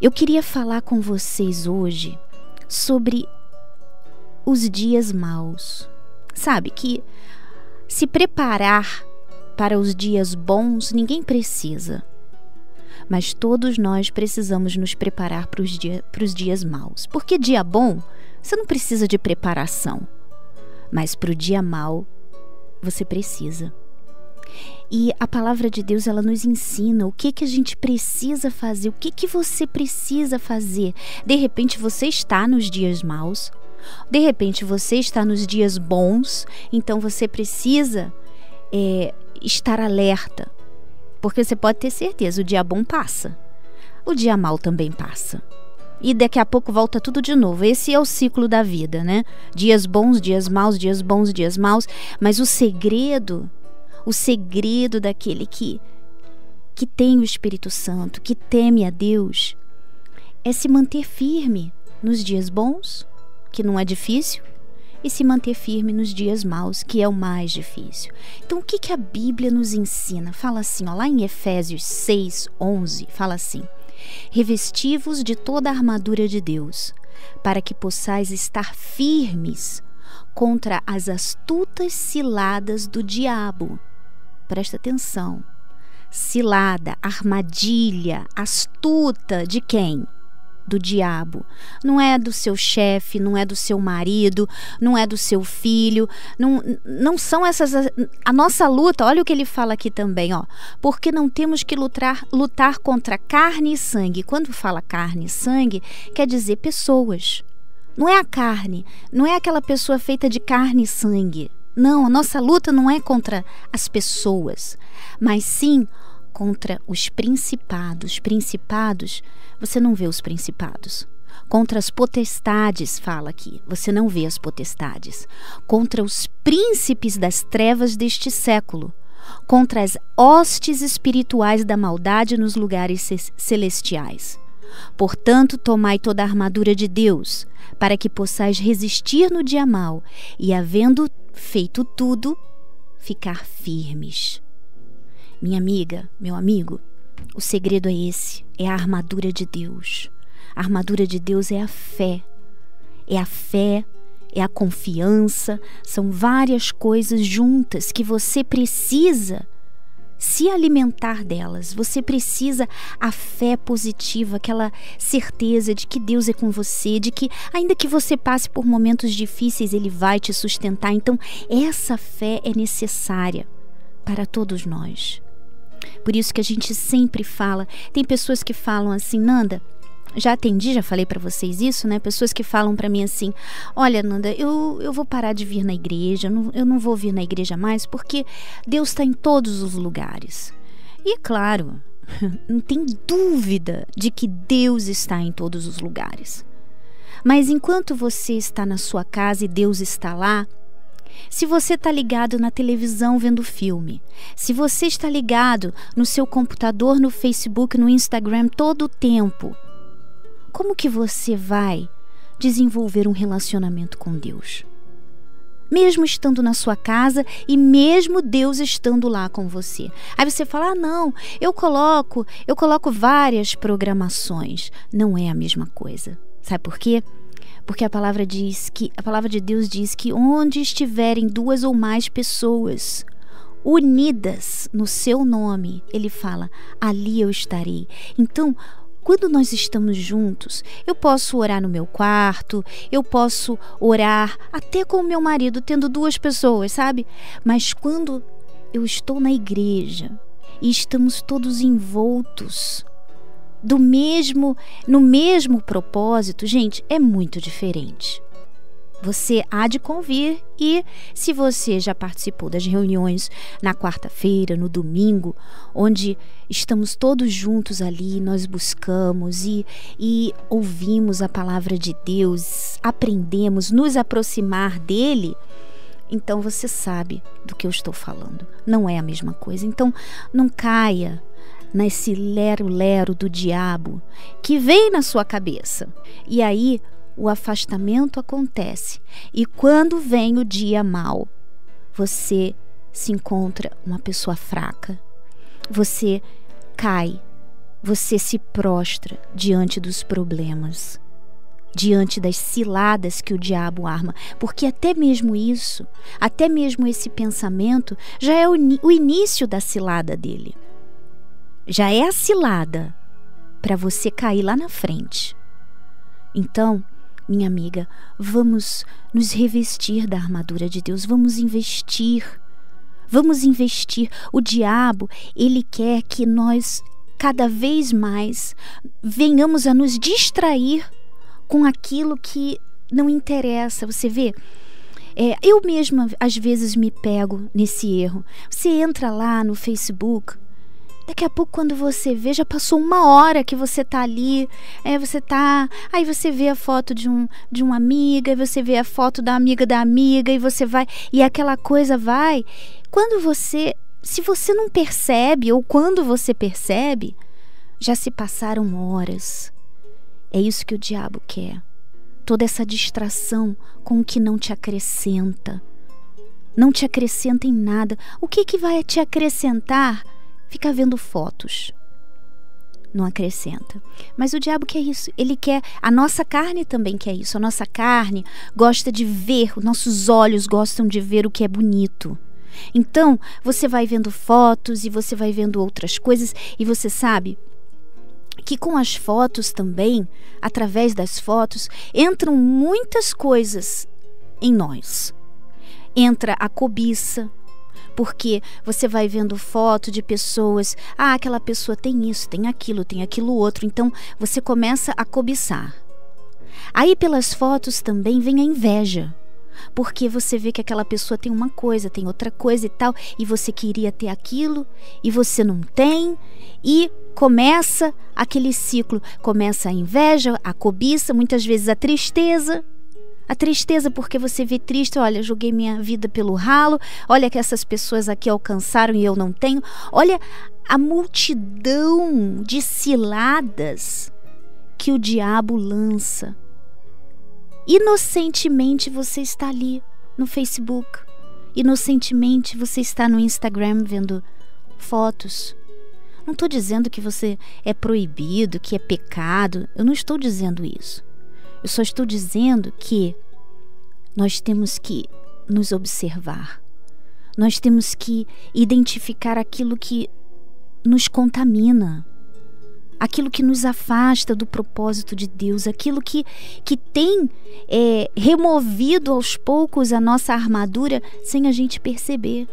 Eu queria falar com vocês hoje sobre os dias maus. Sabe que se preparar para os dias bons ninguém precisa. Mas todos nós precisamos nos preparar para os, dia, para os dias maus. Porque dia bom, você não precisa de preparação. Mas para o dia mau, você precisa. E a palavra de Deus ela nos ensina o que que a gente precisa fazer, o que que você precisa fazer. De repente você está nos dias maus, de repente você está nos dias bons, então você precisa é, estar alerta, porque você pode ter certeza o dia bom passa, o dia mal também passa. E daqui a pouco volta tudo de novo. Esse é o ciclo da vida, né? Dias bons, dias maus, dias bons, dias maus. Mas o segredo o segredo daquele que que tem o Espírito Santo, que teme a Deus, é se manter firme nos dias bons, que não é difícil, e se manter firme nos dias maus, que é o mais difícil. Então, o que, que a Bíblia nos ensina? Fala assim, ó, lá em Efésios 6, 11, fala assim: Revestivos de toda a armadura de Deus, para que possais estar firmes contra as astutas ciladas do diabo presta atenção. Cilada, armadilha, astuta de quem? Do diabo. Não é do seu chefe, não é do seu marido, não é do seu filho, não, não são essas. A, nossa luta, olha o que ele fala aqui também, ó. Porque não temos que lutar, lutar contra carne e sangue. Quando fala carne e sangue, quer dizer pessoas. Não é a carne, não é aquela pessoa feita de carne e sangue. Não, a nossa luta não é contra as pessoas, mas sim contra os principados. Principados, você não vê os principados. Contra as potestades, fala aqui, você não vê as potestades. Contra os príncipes das trevas deste século. Contra as hostes espirituais da maldade nos lugares celestiais. Portanto, tomai toda a armadura de Deus, para que possais resistir no dia mal, e havendo feito tudo, ficar firmes. Minha amiga, meu amigo, o segredo é esse: é a armadura de Deus. A armadura de Deus é a fé. É a fé, é a confiança, são várias coisas juntas que você precisa se alimentar delas. Você precisa a fé positiva, aquela certeza de que Deus é com você, de que ainda que você passe por momentos difíceis, ele vai te sustentar. Então, essa fé é necessária para todos nós. Por isso que a gente sempre fala, tem pessoas que falam assim, Nanda, já atendi, já falei para vocês isso, né? Pessoas que falam para mim assim: Olha, Nanda, eu, eu vou parar de vir na igreja, eu não, eu não vou vir na igreja mais porque Deus está em todos os lugares. E é claro, não tem dúvida de que Deus está em todos os lugares. Mas enquanto você está na sua casa e Deus está lá, se você está ligado na televisão vendo filme, se você está ligado no seu computador, no Facebook, no Instagram todo o tempo, como que você vai desenvolver um relacionamento com Deus? Mesmo estando na sua casa e mesmo Deus estando lá com você. Aí você fala: "Ah, não, eu coloco, eu coloco várias programações". Não é a mesma coisa. Sabe por quê? Porque a palavra diz que a palavra de Deus diz que onde estiverem duas ou mais pessoas unidas no seu nome, ele fala: "Ali eu estarei". Então, quando nós estamos juntos, eu posso orar no meu quarto, eu posso orar até com o meu marido, tendo duas pessoas, sabe? Mas quando eu estou na igreja e estamos todos envoltos do mesmo no mesmo propósito, gente, é muito diferente você há de convir e se você já participou das reuniões na quarta-feira, no domingo, onde estamos todos juntos ali, nós buscamos e, e ouvimos a palavra de Deus, aprendemos nos aproximar dele, então você sabe do que eu estou falando. Não é a mesma coisa. Então não caia nesse lero-lero do diabo que vem na sua cabeça. E aí o afastamento acontece. E quando vem o dia mal, você se encontra uma pessoa fraca. Você cai você se prostra diante dos problemas, diante das ciladas que o diabo arma, porque até mesmo isso, até mesmo esse pensamento, já é o, o início da cilada dele. Já é a cilada para você cair lá na frente. Então, minha amiga, vamos nos revestir da armadura de Deus, vamos investir. Vamos investir. O diabo, ele quer que nós cada vez mais venhamos a nos distrair com aquilo que não interessa. Você vê? É, eu mesma às vezes me pego nesse erro. Você entra lá no Facebook, Daqui a pouco, quando você vê, já passou uma hora que você tá ali, é, você tá. Aí você vê a foto de, um, de uma amiga, você vê a foto da amiga da amiga, e você vai. E aquela coisa vai. Quando você. Se você não percebe, ou quando você percebe, já se passaram horas. É isso que o diabo quer. Toda essa distração com o que não te acrescenta. Não te acrescenta em nada. O que, que vai te acrescentar? Ficar vendo fotos. Não acrescenta. Mas o diabo quer isso. Ele quer. A nossa carne também quer isso. A nossa carne gosta de ver, os nossos olhos gostam de ver o que é bonito. Então, você vai vendo fotos e você vai vendo outras coisas e você sabe que com as fotos também, através das fotos, entram muitas coisas em nós. Entra a cobiça, porque você vai vendo foto de pessoas, ah, aquela pessoa tem isso, tem aquilo, tem aquilo outro, então você começa a cobiçar. Aí pelas fotos também vem a inveja. Porque você vê que aquela pessoa tem uma coisa, tem outra coisa e tal, e você queria ter aquilo e você não tem, e começa aquele ciclo, começa a inveja, a cobiça, muitas vezes a tristeza, a tristeza porque você vê triste, olha, joguei minha vida pelo ralo, olha que essas pessoas aqui alcançaram e eu não tenho. Olha a multidão de ciladas que o diabo lança. Inocentemente você está ali no Facebook. Inocentemente você está no Instagram vendo fotos. Não estou dizendo que você é proibido, que é pecado. Eu não estou dizendo isso. Eu só estou dizendo que nós temos que nos observar. Nós temos que identificar aquilo que nos contamina, aquilo que nos afasta do propósito de Deus, aquilo que, que tem é, removido aos poucos a nossa armadura sem a gente perceber.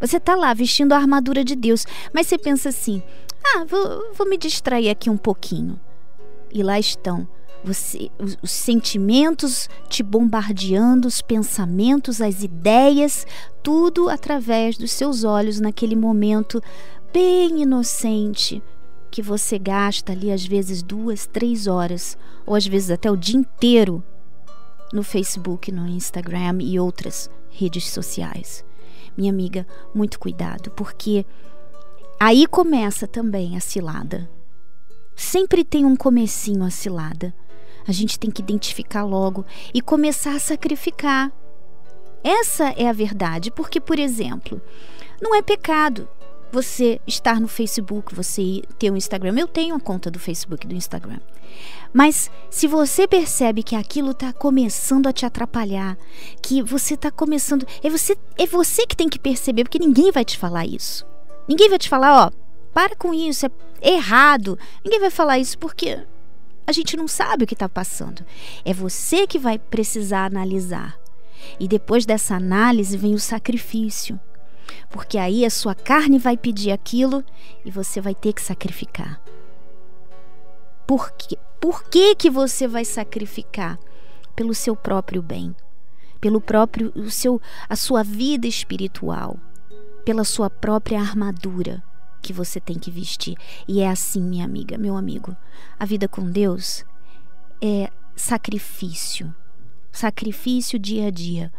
Você está lá vestindo a armadura de Deus, mas você pensa assim: ah, vou, vou me distrair aqui um pouquinho. E lá estão você, os, os sentimentos te bombardeando, os pensamentos, as ideias, tudo através dos seus olhos naquele momento bem inocente que você gasta ali às vezes duas, três horas ou às vezes até o dia inteiro no Facebook, no Instagram e outras redes sociais. Minha amiga, muito cuidado, porque aí começa também a cilada. Sempre tem um comecinho a cilada a gente tem que identificar logo e começar a sacrificar. Essa é a verdade, porque, por exemplo, não é pecado você estar no Facebook, você ter um Instagram. Eu tenho a conta do Facebook e do Instagram. Mas se você percebe que aquilo está começando a te atrapalhar, que você está começando. É você, é você que tem que perceber, porque ninguém vai te falar isso. Ninguém vai te falar, ó, para com isso, é errado. Ninguém vai falar isso porque a gente não sabe o que está passando. É você que vai precisar analisar. E depois dessa análise vem o sacrifício. Porque aí a sua carne vai pedir aquilo e você vai ter que sacrificar. Por quê? Por que, que você vai sacrificar? Pelo seu próprio bem, pelo próprio o seu a sua vida espiritual, pela sua própria armadura que você tem que vestir. E é assim, minha amiga, meu amigo. A vida com Deus é sacrifício. Sacrifício dia a dia.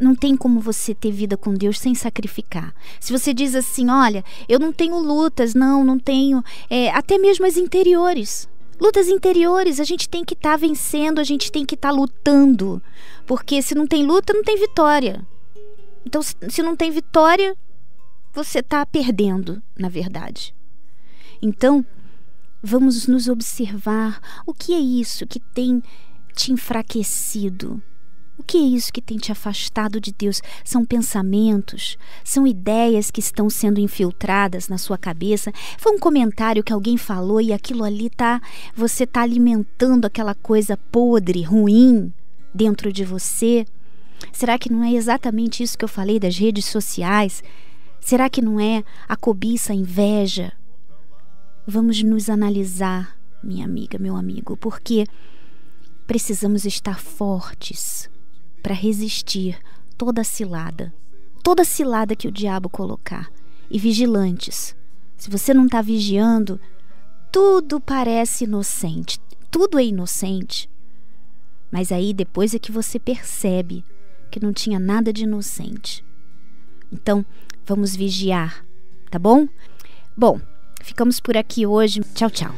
Não tem como você ter vida com Deus sem sacrificar. Se você diz assim, olha, eu não tenho lutas, não, não tenho, é, até mesmo as interiores. Lutas interiores, a gente tem que estar tá vencendo, a gente tem que estar tá lutando. Porque se não tem luta, não tem vitória. Então, se não tem vitória, você está perdendo, na verdade. Então, Vamos nos observar. O que é isso que tem te enfraquecido? O que é isso que tem te afastado de Deus? São pensamentos? São ideias que estão sendo infiltradas na sua cabeça? Foi um comentário que alguém falou e aquilo ali tá, você tá alimentando aquela coisa podre, ruim dentro de você? Será que não é exatamente isso que eu falei das redes sociais? Será que não é a cobiça, a inveja? Vamos nos analisar, minha amiga, meu amigo, porque precisamos estar fortes para resistir toda cilada, toda cilada que o diabo colocar, e vigilantes. Se você não está vigiando, tudo parece inocente, tudo é inocente. Mas aí depois é que você percebe que não tinha nada de inocente. Então, vamos vigiar, tá bom? Bom, ficamos por aqui hoje. Tchau, tchau.